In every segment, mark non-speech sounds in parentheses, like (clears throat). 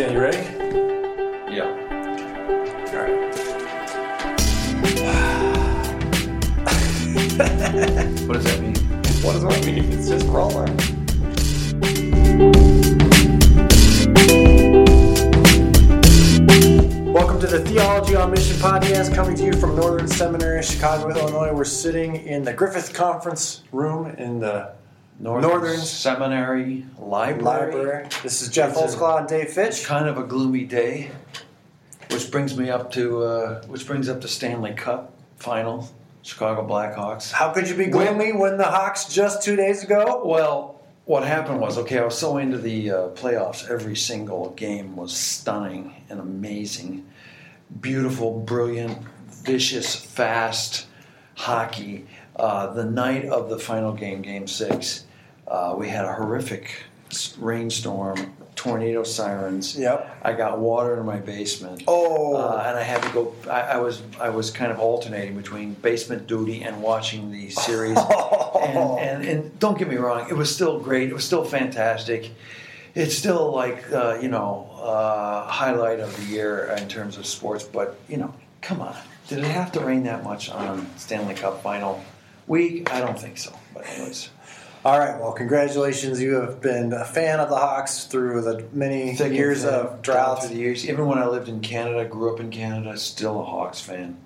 Okay, you ready? Yeah. All right. What does that mean? What does that mean? It's just rolling. Welcome to the Theology on Mission podcast, coming to you from Northern Seminary, in Chicago, Illinois. We're sitting in the Griffith Conference Room in the Northern, Northern Seminary Library. library. This is Jeff Holsclaw and Dave It's Fitch. kind of a gloomy day, which brings me up to uh, which brings up the Stanley Cup final, Chicago Blackhawks. How could you be gloomy when the Hawks just two days ago? Well, what happened was okay. I was so into the uh, playoffs. Every single game was stunning and amazing, beautiful, brilliant, vicious, fast hockey. Uh, the night of the final game, Game Six, uh, we had a horrific rainstorm, tornado sirens. Yep. I got water in my basement. Oh. Uh, and I had to go. I, I was I was kind of alternating between basement duty and watching the series. (laughs) and, and and don't get me wrong, it was still great. It was still fantastic. It's still like uh, you know uh, highlight of the year in terms of sports. But you know, come on, did it have to rain that much on Stanley Cup final week? I don't think so. But anyways, All right. Well, congratulations. You have been a fan of the Hawks through the many Thick years of drought. through the years. Even when I lived in Canada, grew up in Canada, still a Hawks fan.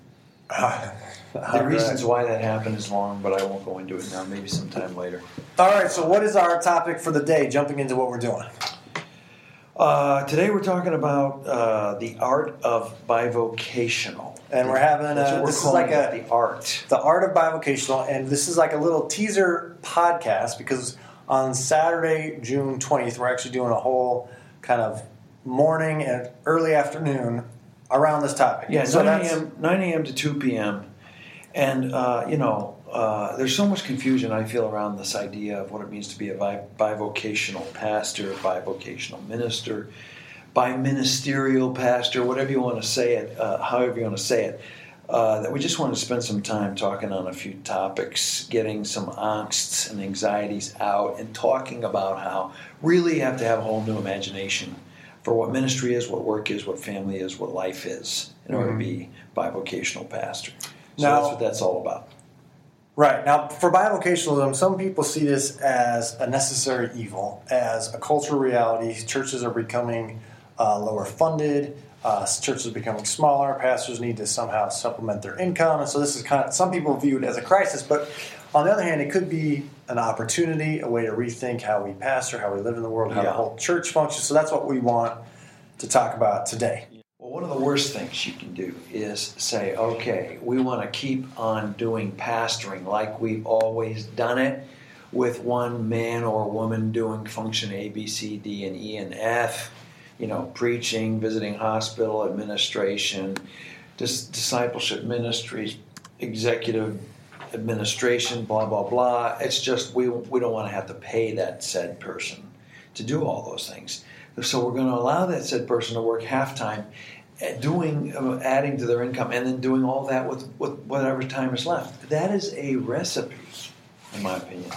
(laughs) The reasons why that happened is long, but I won't go into it now. Maybe sometime later. All right. So, what is our topic for the day? Jumping into what we're doing. Uh, today we're talking about uh, the art of bivocational, And we're having a- what we're this is like a- the art. The Art of Bivocational, and this is like a little teaser podcast because on Saturday, June 20th, we're actually doing a whole kind of morning and early afternoon around this topic. Yeah, so nine a.m. 9 a.m. to 2 p.m. And uh, you know, uh, there's so much confusion I feel around this idea of what it means to be a bi- bivocational pastor, a bivocational minister, bi-ministerial pastor, whatever you want to say it, uh, however you want to say it. Uh, that we just want to spend some time talking on a few topics, getting some angsts and anxieties out, and talking about how really you have to have a whole new imagination for what ministry is, what work is, what family is, what life is, in order to be bivocational pastor. So Now- that's what that's all about. Right. Now, for bivocationalism, some people see this as a necessary evil, as a cultural reality. Churches are becoming uh, lower funded, uh, churches becoming smaller, pastors need to somehow supplement their income. And so, this is kind of, some people view it as a crisis, but on the other hand, it could be an opportunity, a way to rethink how we pastor, how we live in the world, how the whole church functions. So, that's what we want to talk about today. Well, one of the worst things you can do is say, okay, we want to keep on doing pastoring like we've always done it, with one man or woman doing function A, B, C, D, and E, and F, you know, preaching, visiting hospital, administration, dis- discipleship ministries, executive administration, blah, blah, blah. It's just we, we don't want to have to pay that said person to do all those things. So we're going to allow that said person to work half time, eh, doing uh, adding to their income, and then doing all that with, with whatever time is left. That is a recipe, in my opinion,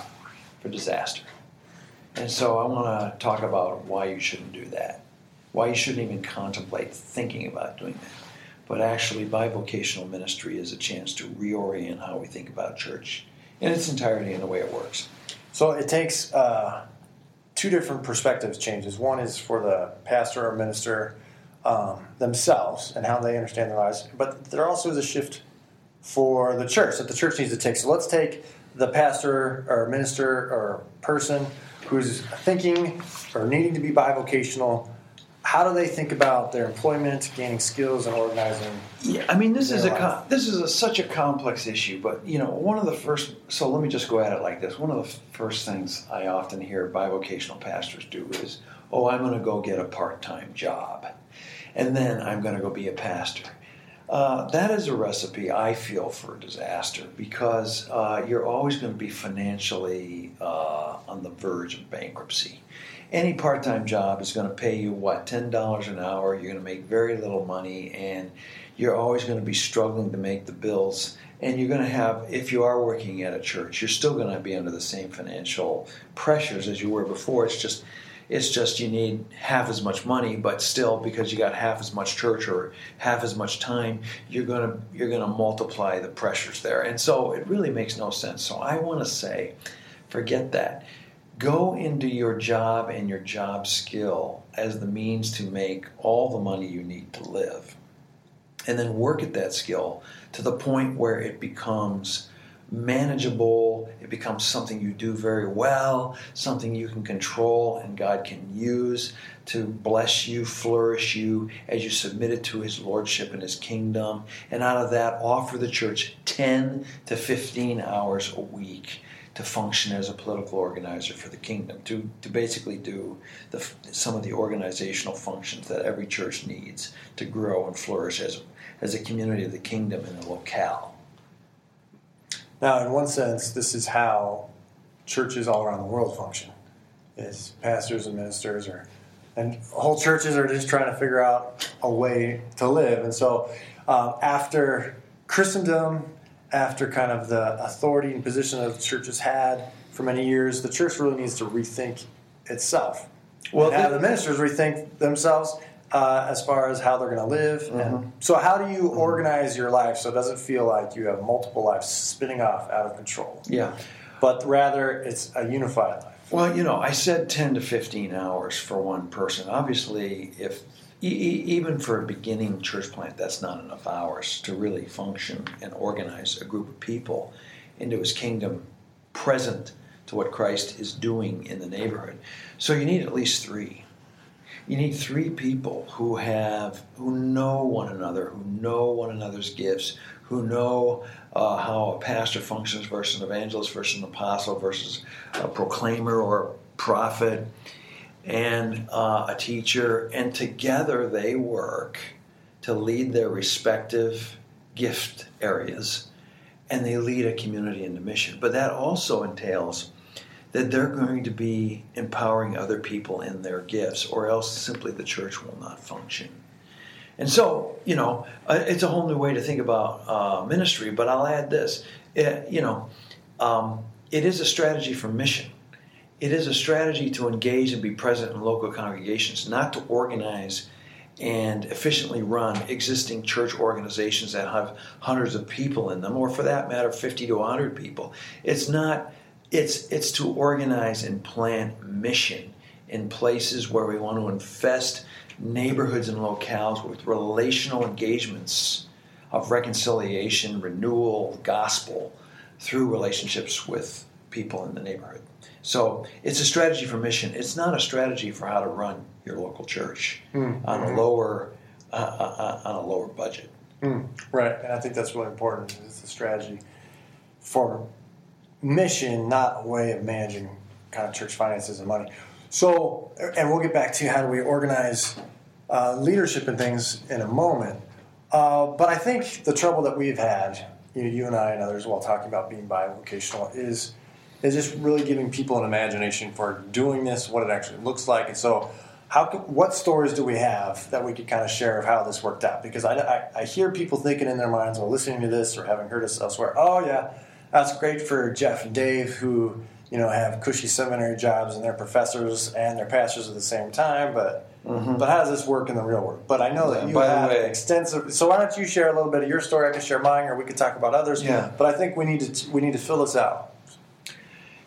for disaster. And so I want to talk about why you shouldn't do that, why you shouldn't even contemplate thinking about doing that. But actually, bivocational ministry is a chance to reorient how we think about church in its entirety and the way it works. So it takes uh, two different perspectives changes. One is for the pastor or minister um, themselves and how they understand their lives, but there also is a shift for the church that the church needs to take. So let's take the pastor or minister or person who's thinking or needing to be bivocational. How do they think about their employment, gaining skills, and organizing? Yeah, I mean this is a com- this is a, such a complex issue, but you know one of the first. So let me just go at it like this. One of the first things I often hear bivocational pastors do is, "Oh, I'm going to go get a part-time job, and then I'm going to go be a pastor." Uh, that is a recipe I feel for disaster because uh, you're always going to be financially uh, on the verge of bankruptcy. Any part time job is going to pay you, what, $10 an hour? You're going to make very little money, and you're always going to be struggling to make the bills. And you're going to have, if you are working at a church, you're still going to be under the same financial pressures as you were before. It's just, It's just you need half as much money, but still, because you got half as much church or half as much time, you're gonna you're gonna multiply the pressures there, and so it really makes no sense. So I want to say, forget that. Go into your job and your job skill as the means to make all the money you need to live, and then work at that skill to the point where it becomes manageable. It becomes something you do very well, something you can control and God can use to bless you, flourish you as you submit it to His Lordship and His kingdom. And out of that, offer the church 10 to 15 hours a week to function as a political organizer for the kingdom, to, to basically do the, some of the organizational functions that every church needs to grow and flourish as, as a community of the kingdom in a locale. Now, in one sense, this is how churches all around the world function: is pastors and ministers, or and whole churches are just trying to figure out a way to live. And so, um, after Christendom, after kind of the authority and position that the church has had for many years, the church really needs to rethink itself. Well, and the ministers rethink themselves uh, as far as how they're going to live. Mm-hmm. And so, how do you mm-hmm. organize your life so it doesn't feel like you have multiple lives spinning off out of control? Yeah. But rather, it's a unified life. Well, you know, I said 10 to 15 hours for one person. Obviously, if even for a beginning church plant, that's not enough hours to really function and organize a group of people into his kingdom present to what Christ is doing in the neighborhood. So you need at least three you need three people who have who know one another, who know one another's gifts, who know uh, how a pastor functions versus an evangelist versus an apostle versus a proclaimer or a prophet and uh, a teacher, and together they work to lead their respective gift areas and they lead a community into mission. But that also entails that they're going to be empowering other people in their gifts, or else simply the church will not function. And so, you know, uh, it's a whole new way to think about uh, ministry, but I'll add this. It, you know, um, it is a strategy for mission. It is a strategy to engage and be present in local congregations, not to organize and efficiently run existing church organizations that have hundreds of people in them, or for that matter, 50 to 100 people. It's not it's it's to organize and plan mission in places where we want to infest neighborhoods and locales with relational engagements of reconciliation, renewal, gospel through relationships with people in the neighborhood. So it's a strategy for mission. It's not a strategy for how to run your local church mm-hmm. on a lower uh, uh, uh, on a lower budget. Mm. Right, and I think that's really important. It's a strategy for mission, not a way of managing kind of church finances and money. So, and we'll get back to how do we organize uh, leadership and things in a moment. Uh, but I think the trouble that we've had, you, know, you and I and others, while talking about being bivocational, is is just really giving people an imagination for doing this, what it actually looks like, and so. How what stories do we have that we could kind of share of how this worked out? Because I, I, I hear people thinking in their minds while listening to this or having heard us elsewhere, oh yeah, that's great for Jeff and Dave who you know have cushy seminary jobs and they're professors and they're pastors at the same time. But mm-hmm. but how does this work in the real world? But I know that you have way, extensive. So why don't you share a little bit of your story? I can share mine, or we could talk about others. Yeah. But I think we need to we need to fill this out.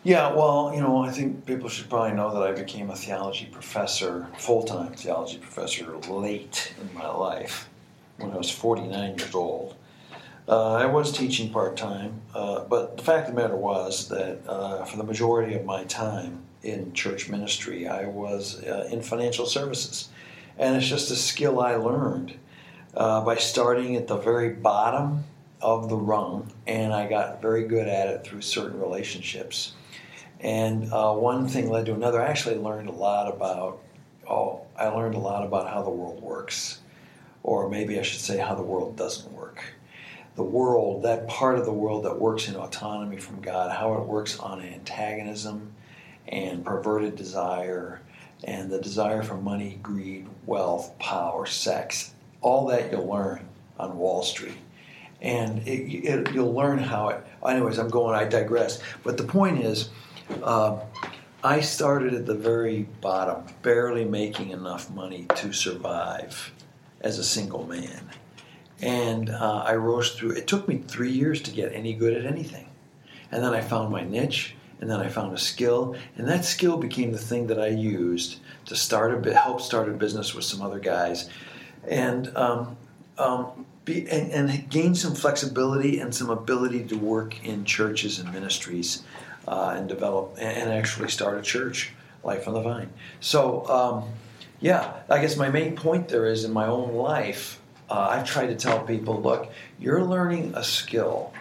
Yeah, well, you know, I think people should probably know that I became a theology professor, full time theology professor, late in my life when I was 49 years old. Uh, I was teaching part time, uh, but the fact of the matter was that uh, for the majority of my time in church ministry, I was uh, in financial services. And it's just a skill I learned uh, by starting at the very bottom of the rung, and I got very good at it through certain relationships. And uh, one thing led to another. I actually learned a lot about, oh, I learned a lot about how the world works, or maybe I should say how the world doesn't work the world, that part of the world that works in autonomy from God, how it works on antagonism and perverted desire and the desire for money, greed, wealth, power, sex, all that you'll learn on Wall Street. And it, it, you'll learn how it, anyways, I'm going, I digress. But the point is, uh, I started at the very bottom, barely making enough money to survive as a single man. And uh, I rose through, it took me three years to get any good at anything. And then I found my niche, and then I found a skill, and that skill became the thing that I used to start a bit, help start a business with some other guys. And um, um, be, and, and, gain some flexibility and some ability to work in churches and ministries uh, and develop and, actually start a church, Life on the Vine. So, um, yeah, I guess my main point there is in my own life, uh, I've tried to tell people look, you're learning a skill,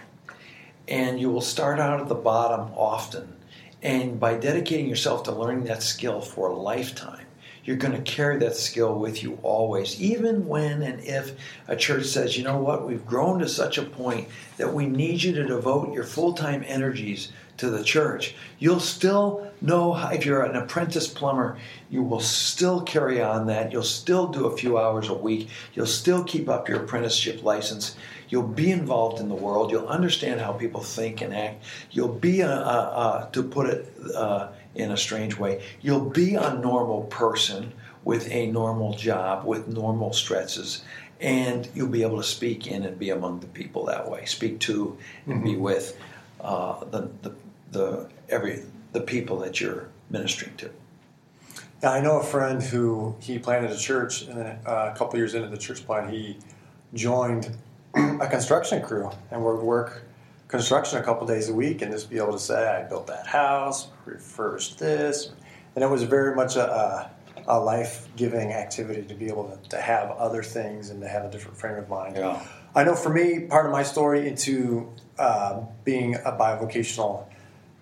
and you will start out at the bottom often. And by dedicating yourself to learning that skill for a lifetime, you're going to carry that skill with you always, even when and if a church says, you know what, we've grown to such a point that we need you to devote your full time energies to the church. You'll still know, how, if you're an apprentice plumber, you will still carry on that. You'll still do a few hours a week. You'll still keep up your apprenticeship license. You'll be involved in the world. You'll understand how people think and act. You'll be, a, a, a to put it, uh, in a strange way. You'll be a normal person with a normal job, with normal stresses, and you'll be able to speak in and be among the people that way. Speak to and mm-hmm. be with uh, the, the, the every the people that you're ministering to. Now, I know a friend who he planted a church, and then uh, a couple years into the church plant, he joined a construction crew and would work construction a couple days a week and just be able to say, I built that house, refurbished this. And it was very much a, a life giving activity to be able to, to, have other things and to have a different frame of mind. Yeah. I know for me, part of my story into uh, being a bivocational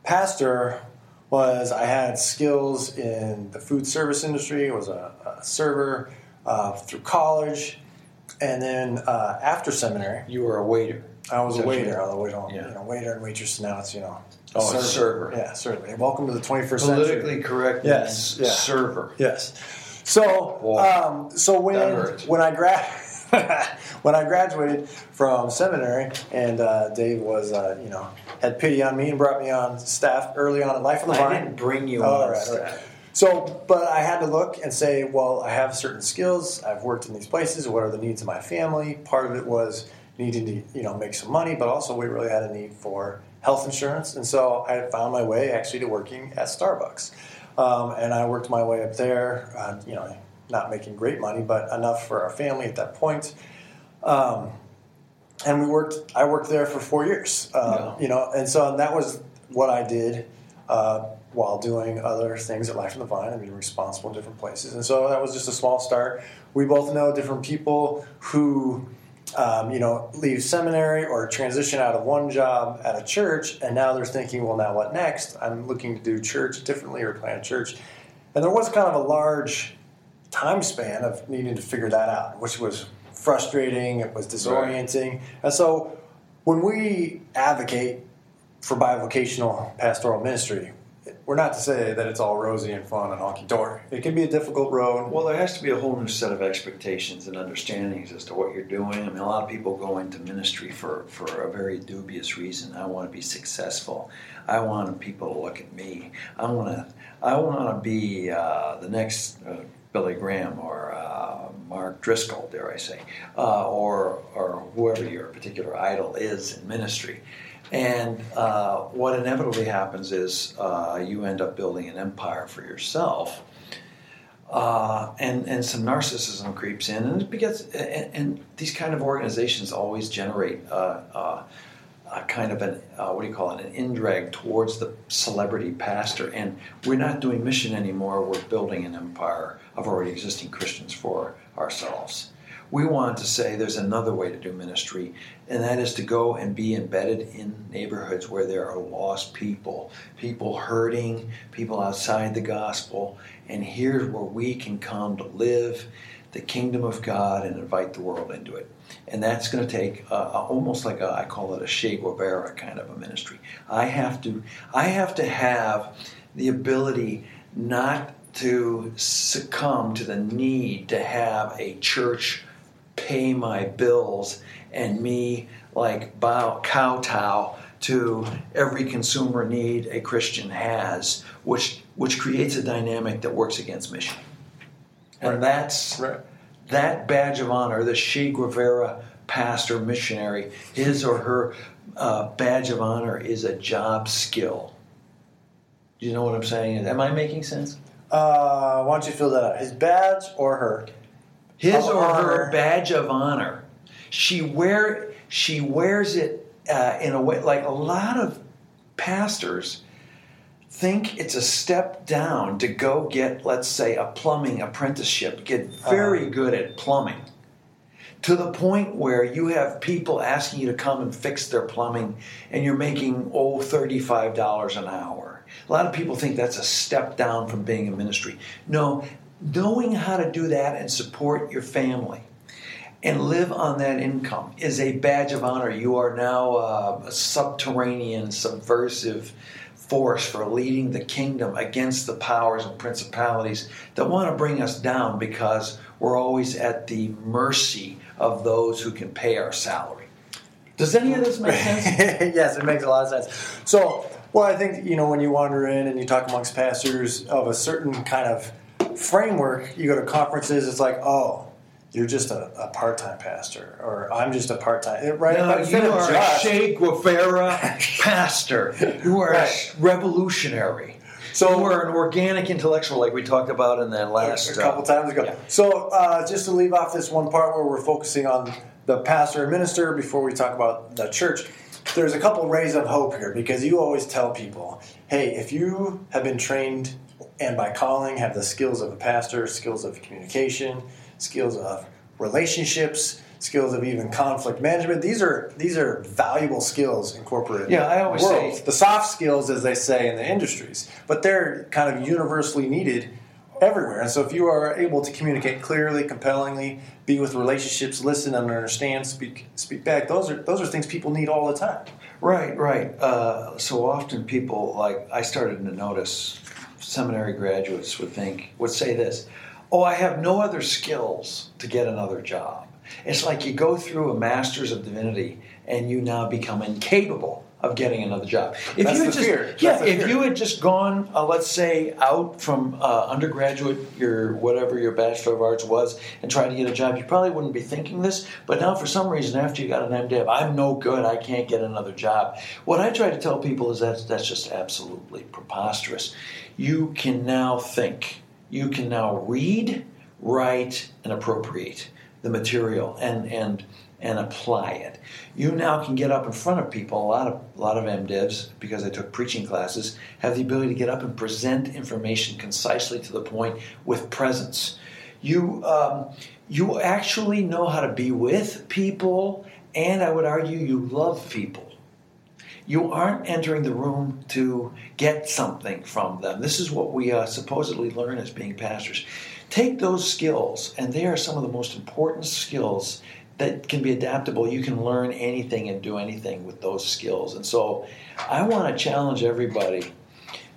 pastor was I had skills in the food service industry, was a, a server uh, through college, and then uh, after seminary. You were a waiter. I was a waiter, although we don't, yeah. you know, waiter and waitress now it's, you know, oh, server. server. Yeah, server. Welcome to the 21st Politically century. Politically correct. Yes, yeah. server. Yes. So, um, so when when I grad (laughs) (laughs) when I graduated from seminary, and uh, Dave was, uh, you know, had pity on me and brought me on staff early on in life on the vine. I didn't bring you oh, on right, staff. Right. So, but I had to look and say, well, I have certain skills. I've worked in these places. What are the needs of my family? Part of it was needing to you know make some money, but also we really had a need for health insurance, and so I found my way actually to working at Starbucks, um, and I worked my way up there. Uh, you know, not making great money, but enough for our family at that point. Um, and we worked. I worked there for four years. Uh, yeah. You know, and so that was what I did. Uh, while doing other things at Life in the Vine I mean, responsible in different places. And so that was just a small start. We both know different people who um, you know, leave seminary or transition out of one job at a church, and now they're thinking, well, now what next? I'm looking to do church differently or plant a church. And there was kind of a large time span of needing to figure that out, which was frustrating, it was disorienting. Right. And so when we advocate for bivocational pastoral ministry, we're not to say that it's all rosy and fun and honky dory. It can be a difficult road. Well, there has to be a whole new set of expectations and understandings as to what you're doing. I mean, a lot of people go into ministry for, for a very dubious reason. I want to be successful. I want people to look at me. I want to. I want to be uh, the next uh, Billy Graham or uh, Mark Driscoll, dare I say, uh, or or whoever your particular idol is in ministry. And uh, what inevitably happens is uh, you end up building an empire for yourself. Uh, and, and some narcissism creeps in, and it begets, and, and these kind of organizations always generate uh, a kind of an uh, what do you call it an indrag towards the celebrity pastor. And we're not doing mission anymore. We're building an empire of already existing christians for ourselves. We wanted to say there's another way to do ministry, and that is to go and be embedded in neighborhoods where there are lost people, people hurting, people outside the gospel, and here's where we can come to live the kingdom of God and invite the world into it. And that's going to take uh, almost like a, I call it a Che Guevara kind of a ministry. I have to, I have to have the ability not to succumb to the need to have a church pay my bills and me like bow kowtow to every consumer need a Christian has, which which creates a dynamic that works against mission. And Right. that's Right. That badge of honor, the Che Guevara pastor missionary, his or her uh, badge of honor is a job skill. Do you know what I'm saying? Am I making sense? Uh, why don't you fill that out? His badge or her? His or her badge of honor. She wear she wears it uh, in a way like a lot of pastors think it's a step down to go get, let's say, a plumbing apprenticeship, get very Uh-huh. good at plumbing. To the point where you have people asking you to come and fix their plumbing and you're making, oh, $35 an hour. A lot of people think that's a step down from being in ministry. No, knowing how to do that and support your family and live on that income is a badge of honor. You are now a subterranean, subversive force for leading the kingdom against the powers and principalities that want to bring us down because we're always at the mercy of those who can pay our salary. Does any of this make (laughs) sense? yes, it makes a lot of sense. So, well, I think you know when you wander in and you talk amongst pastors of a certain kind of framework, you go to conferences. It's like, oh, you're just a, a part-time pastor, or I'm just a part-time right. No, (laughs) you are a Che Guevara pastor. You are Right. a revolutionary. So- you are an organic intellectual, like we talked about in that last a couple uh, times ago. yeah. So, uh, just to leave off this one part where we're focusing on the pastor and minister before we talk about the church, there's a couple rays of hope here because you always tell people, hey, if you have been trained and by calling have the skills of a pastor, skills of communication, skills of relationships, skills of even conflict management, these are these are valuable skills in corporate Yeah, I always world. say- the soft skills, as they say in the industries, but they're kind of universally needed everywhere. And so, if you are able to communicate clearly, compellingly, be with relationships, listen and understand, speak speak back, those are those are things people need all the time. Right, right. Uh, so often people like I started to notice seminary graduates would think would say this, "Oh, I have no other skills to get another job." It's like you go through a master's of divinity and you now become incapable of getting another job. If That's you the had just, fear. Yeah, if fear. you had just gone, uh, let's say, out from uh, undergraduate, your whatever your bachelor of arts was, and tried to get a job, you probably wouldn't be thinking this. But now, for some reason, after you got an MDiv, I'm no good. I can't get another job. What I try to tell people is that that's just absolutely preposterous. You can now think. You can now read, write, and appropriate the material and and and apply it. You now can get up in front of people. A lot of a lot of MDivs, because I took preaching classes, have the ability to get up and present information concisely to the point with presence. You um, you actually know how to be with people, and I would argue you love people. You aren't entering the room to get something from them. This is what we uh, supposedly learn as being pastors. Take those skills, and they are some of the most important skills that can be adaptable. You can learn anything and do anything with those skills. And so I want to challenge everybody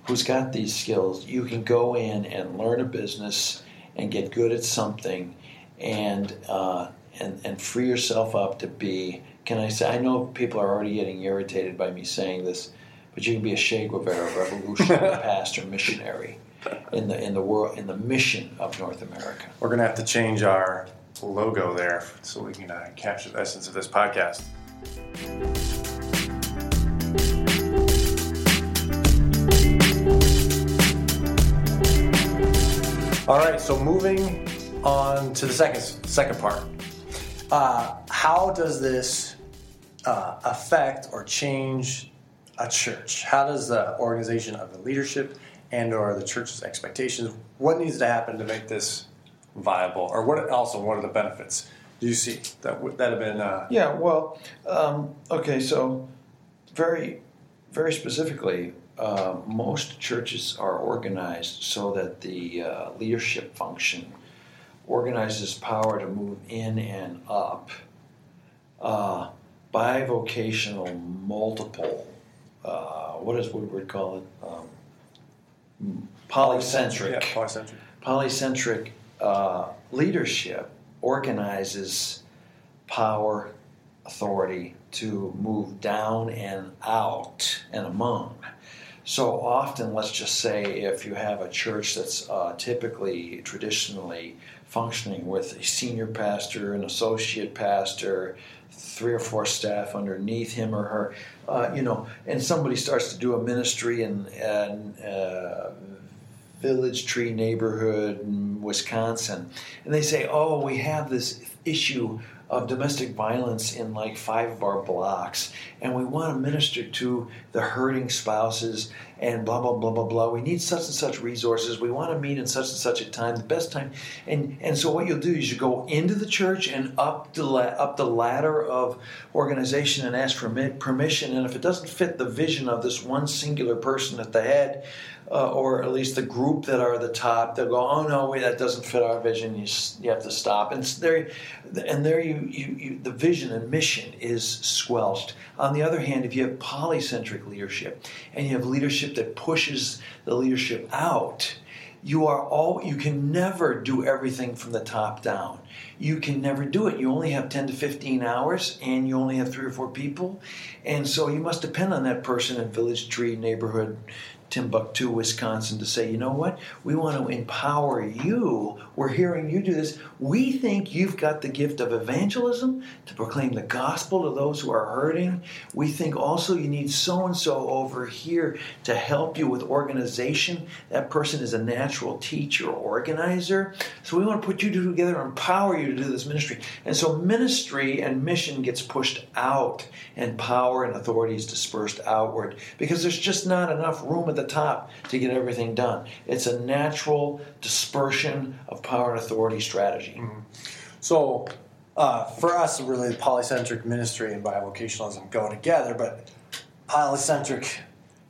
who's got these skills. You can go in and learn a business and get good at something and, uh, and, and free yourself up to be. Can I say? I know people are already getting irritated by me saying this, but you can be a Che Guevara revolutionary (laughs) pastor missionary in the in the world in the mission of North America. We're gonna have to change our logo there so we can uh, capture the essence of this podcast. All right, so moving on to the second second part. Uh, how does this uh, affect or change a church? How does the organization of the leadership and or the church's expectations? What needs to happen to make this viable, or what? Also, what are the benefits do you see that would that have been? Uh, Yeah, well, um, okay, so very, very specifically, uh, most churches are organized so that the uh, leadership function organizes power to move in and up uh, bivocational, multiple, uh, what does Woodward call it? Um, polycentric yeah, polycentric. polycentric uh, leadership organizes power, authority to move down and out and among So often, let's just say if you have a church that's uh, typically, traditionally functioning with a senior pastor, an associate pastor, three or four staff underneath him or her, uh, you know, and somebody starts to do a ministry in, in uh, Village Tree neighborhood in Wisconsin, and they say, "Oh, we have this issue of domestic violence in like five of our blocks, and we want to minister to the hurting spouses and blah blah blah blah blah. We need such and such resources. We want to meet in such and such a time, the best time. And and so what you'll do is you go into the church and up the up the ladder of organization and ask for permission. And if it doesn't fit the vision of this one singular person at the head, uh, or at least the group that are the top, they'll go, "Oh no, wait, that doesn't fit our vision. You, you have to stop." And there, and there, you, you, you, the vision and mission is squelched. On the other hand, if you have polycentric leadership and you have leadership that pushes the leadership out, you are all you can never do everything from the top down you can never do it you only have 10 to 15 hours and you only have three or four people and so you must depend on that person in village tree neighborhood Timbuktu, Wisconsin, to say, you know what? We want to empower you. We're hearing you do this. We think you've got the gift of evangelism to proclaim the gospel to those who are hurting. We think also you need so and so over here to help you with organization. That person is a natural teacher or organizer. So we want to put you two together and empower you to do this ministry. And so ministry and mission gets pushed out, and power and authority is dispersed outward because there's just not enough room at the the top to get everything done. It's a natural dispersion of power and authority strategy. Mm-hmm. So, uh, for us, really, the polycentric ministry and bivocationalism go together, but polycentric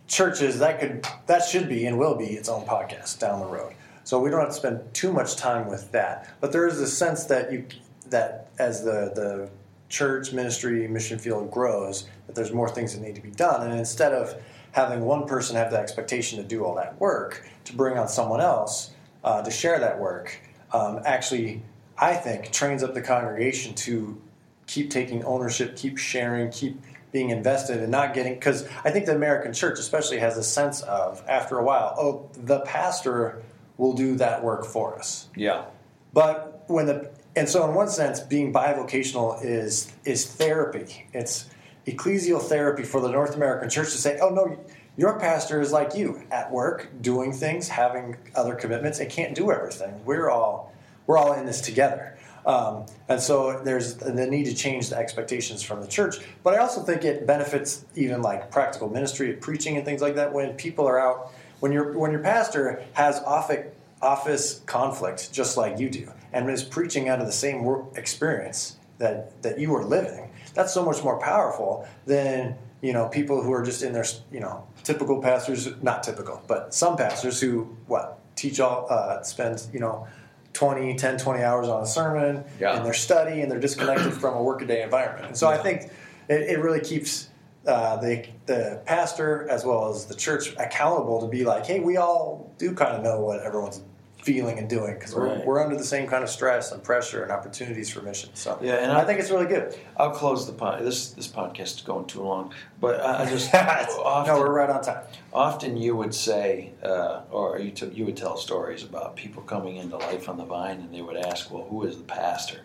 churches that could that should be and will be its own podcast down the road. So we don't have to spend too much time with that. But there is a sense that you that as the the church ministry mission field grows, that there's more things that need to be done, and instead of having one person have the expectation to do all that work, to bring on someone else uh, to share that work, um, actually, I think, trains up the congregation to keep taking ownership, keep sharing, keep being invested and not getting because I think the American church especially has a sense of after a while, oh, the pastor will do that work for us. Yeah. But when the and so in one sense, being bivocational is is therapy. It's ecclesial therapy for the North American church to say, oh, no, your pastor is like you at work, doing things, having other commitments, and can't do everything. We're all, we're all in this together. Um, and so there's the need to change the expectations from the church. But I also think it benefits even like practical ministry, preaching, and things like that when people are out. When your when your pastor has office office conflict just like you do, and is preaching out of the same experience that that you are living, that's so much more powerful than you know people who are just in their you know typical pastors not typical but some pastors who what teach all uh, spend you know 20 10 20 hours on a sermon yeah. in their study and they're disconnected from a workaday environment and so yeah. i think it, it really keeps uh, the the pastor as well as the church accountable to be like, hey, we all do kind of know what everyone's feeling and doing because we're, we're under the same kind of stress and pressure and opportunities for mission. So yeah, and I, I think it's really good. I'll close the pod. This this podcast is going too long, but I just (laughs) often, no, we're right on time. Often you would say, uh, or you t- you would tell stories about people coming into Life on the Vine, and they would ask, "Well, who is the pastor?"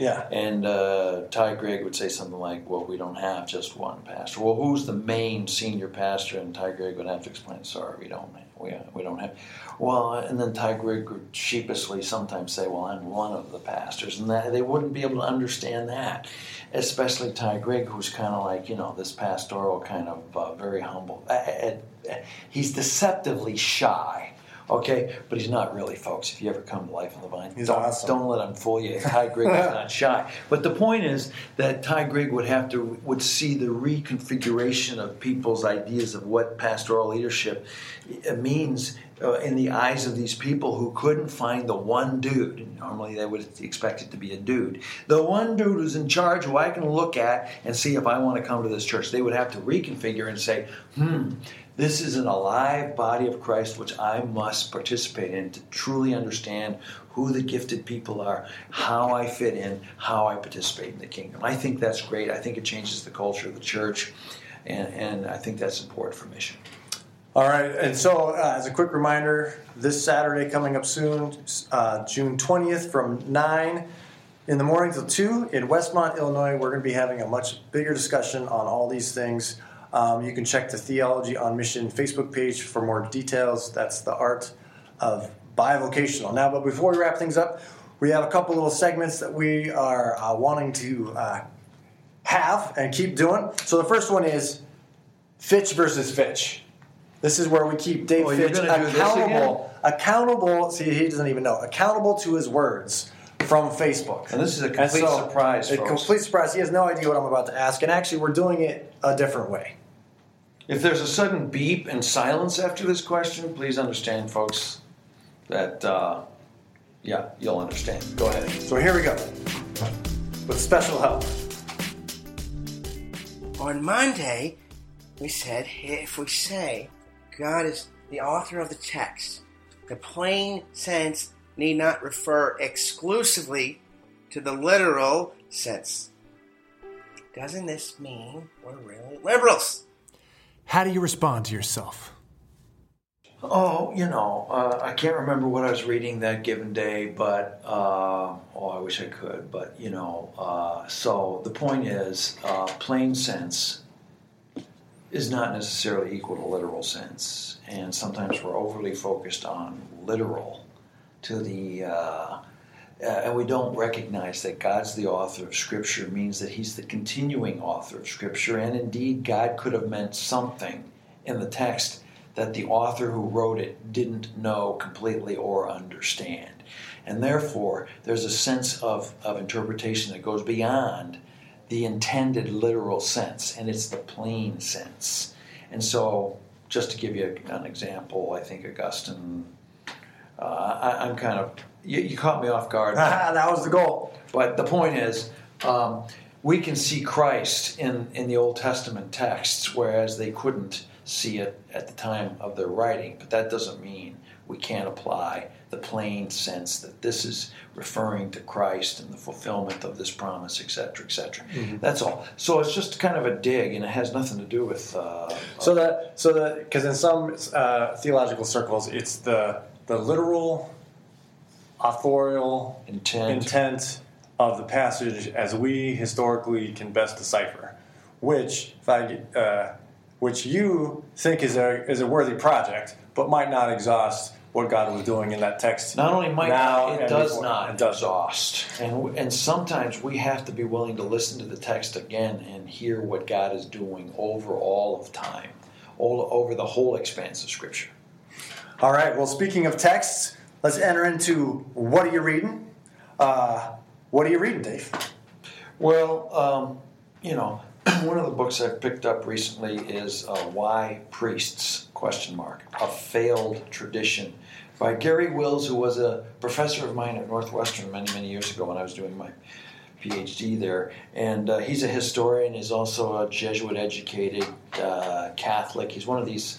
Yeah. And uh, Ty Grigg would say something like, "Well, we don't have just one pastor." Well, who's the main senior pastor? And Ty Grigg would have to explain, "Sorry, we don't. We, we don't have." Well, and then Ty Grigg would sheepishly sometimes say, "Well, I'm one of the pastors," and that they wouldn't be able to understand that, especially Ty Grigg, who's kind of like you know this pastoral kind of uh, very humble. Uh, uh, uh, he's deceptively shy. Okay, but he's not really, folks. If you ever come to Life on the Vine, he's don't, awesome. don't let him fool you. Ty Grigg is not (laughs) shy. But the point is that Ty Grigg would have to would see the reconfiguration of people's ideas of what pastoral leadership means uh, in the eyes of these people who couldn't find the one dude. Normally, they would expect it to be a dude. The one dude who's in charge, who I can look at and see if I want to come to this church. They would have to reconfigure and say, hmm, this is an alive body of Christ which I must participate in to truly understand who the gifted people are, how I fit in, how I participate in the kingdom. I think that's great. I think it changes the culture of the church, and, and I think that's important for mission. All right, and so uh, as a quick reminder, this Saturday coming up soon, uh, June 20th from 9 in the morning till 2 in Westmont, Illinois, we're going to be having a much bigger discussion on all these things. Um, you can check the Theology on Mission Facebook page for more details. That's the art of bivocational. Now, but before we wrap things up, we have a couple little segments that we are uh, wanting to uh, have and keep doing. So the first one is Fitch versus Fitch. This is where we keep Dave Oh, Fitch gonna do this accountable. Accountable. See, he doesn't even know. Accountable to his words from Facebook. And this is a complete surprise, A folks. complete surprise. He has no idea what I'm about to ask, and actually, we're doing it a different way. If there's a sudden beep and silence after this question, please understand, folks, that, uh, yeah, you'll understand. Go ahead. So here we go. With special help. On Monday, we said if we say God is the author of the text, the plain sense need not refer exclusively to the literal sense. Doesn't this mean we're really liberals? How do you respond to yourself? Oh, you know, uh, I can't remember what I was reading that given day, but uh, oh, I wish I could. But you know, uh, so the point is, uh, plain sense is not necessarily equal to literal sense, and sometimes we're overly focused on literal to the. Uh, and we don't recognize that God's the author of Scripture means that He's the continuing author of Scripture, and indeed, God could have meant something in the text that the author who wrote it didn't know completely or understand. And therefore, there's a sense of, of interpretation that goes beyond the intended literal sense, and it's the plain sense. And so, just to give you an example, I think Augustine, uh, I, I'm kind of, you, you caught me off guard. (laughs) That was the goal. But the point is, um, we can see Christ in, in the Old Testament texts, whereas they couldn't see it at the time of their writing. But that doesn't mean we can't apply the plain sense that this is referring to Christ and the fulfillment of this promise, etc., etc. That's all. So it's just kind of a dig, and it has nothing to do with. Uh, So that so that because in some uh, theological circles, it's the the literal, authorial Intent. intent of the passage as we historically can best decipher, which if I uh, which you think is a is a worthy project, but might not exhaust what God was doing in that text. Not only might now it does before. not does. exhaust. And, and sometimes we have to be willing to listen to the text again and hear what God is doing over all of time, all over the whole expanse of Scripture. All right. Well, speaking of texts, let's enter into what are you reading? Uh, what are you reading, Dave? Well, um, you know, (clears throat) one of the books I've picked up recently is uh, "Why Priests?" question mark a failed tradition by Garry Wills, who was a professor of mine at Northwestern many many years ago when I was doing my PhD there, and uh, he's a historian. He's also a Jesuit educated uh, Catholic. He's one of these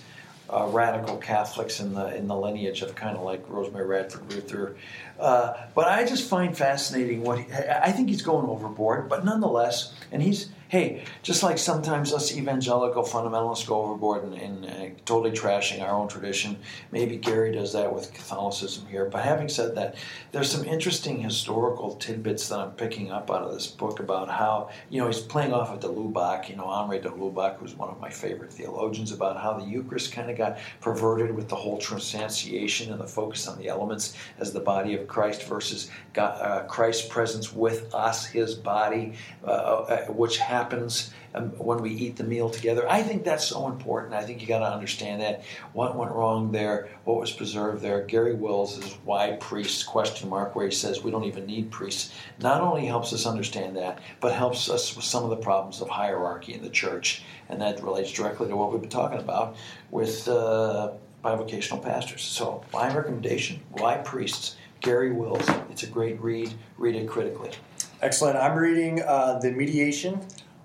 uh, radical Catholics in the in the lineage of kind of like Rosemary Radford Ruether. Uh, but I just find fascinating what he, I think he's going overboard, but nonetheless, and he's hey, just like sometimes us evangelical fundamentalists go overboard and, and uh, totally trashing our own tradition. Maybe Garry does that with Catholicism here. But having said that, there's some interesting historical tidbits that I'm picking up out of this book about how you know he's playing off of de Lubac, you know Henri de Lubac, who's one of my favorite theologians, about how the Eucharist kind of got perverted with the whole transubstantiation and the focus on the elements as the body of Christ versus God, uh, Christ's presence with us, His body, uh, uh, which happens um, when we eat the meal together. I think that's so important. I think you got to understand that what went wrong there, what was preserved there. Garry Wills is why priests question mark where he says we don't even need priests. Not only helps us understand that, but helps us with some of the problems of hierarchy in the church, and that relates directly to what we've been talking about with uh, bivocational pastors. So my recommendation: why priests? Garry Wills. It's a great read. Read it critically. Excellent. I'm reading uh, The Mediation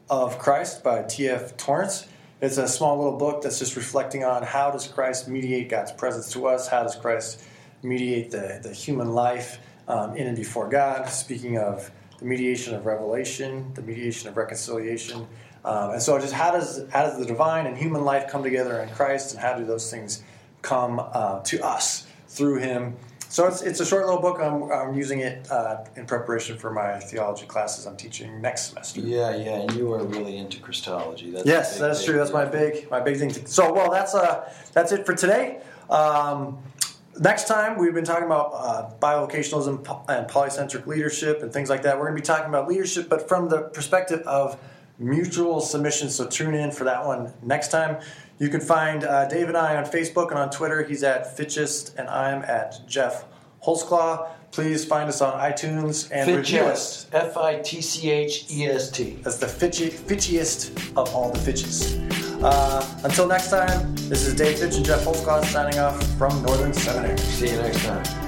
of Christ by T.F. Torrance. It's a small little book that's just reflecting on how does Christ mediate God's presence to us? How does Christ mediate the, the human life um, in and before God? Speaking of the mediation of revelation, the mediation of reconciliation, Um, and so, just how does how does the divine and human life come together in Christ, and how do those things come uh, to us through Him? So it's, it's a short little book. I'm, I'm using it uh, in preparation for my theology classes I'm teaching next semester. Yeah, yeah, and you are really into Christology. That's Yes, that's true. That's my big my big thing. To, so well, that's uh that's it for today. Um, next time we've been talking about uh, bivocationalism and polycentric leadership and things like that. We're going to be talking about leadership, but from the perspective of mutual submission. So tune in for that one next time. You can find uh, Dave and I on Facebook and on Twitter. He's at Fitchest, and I'm at Geoff Holsclaw. Please find us on iTunes and. Fitchest, F I T C H E S T. That's the fitchy, fitchiest of all the fitches. Uh, until next time, this is Dave Fitch and Geoff Holsclaw signing off from Northern Seminary. See you next time.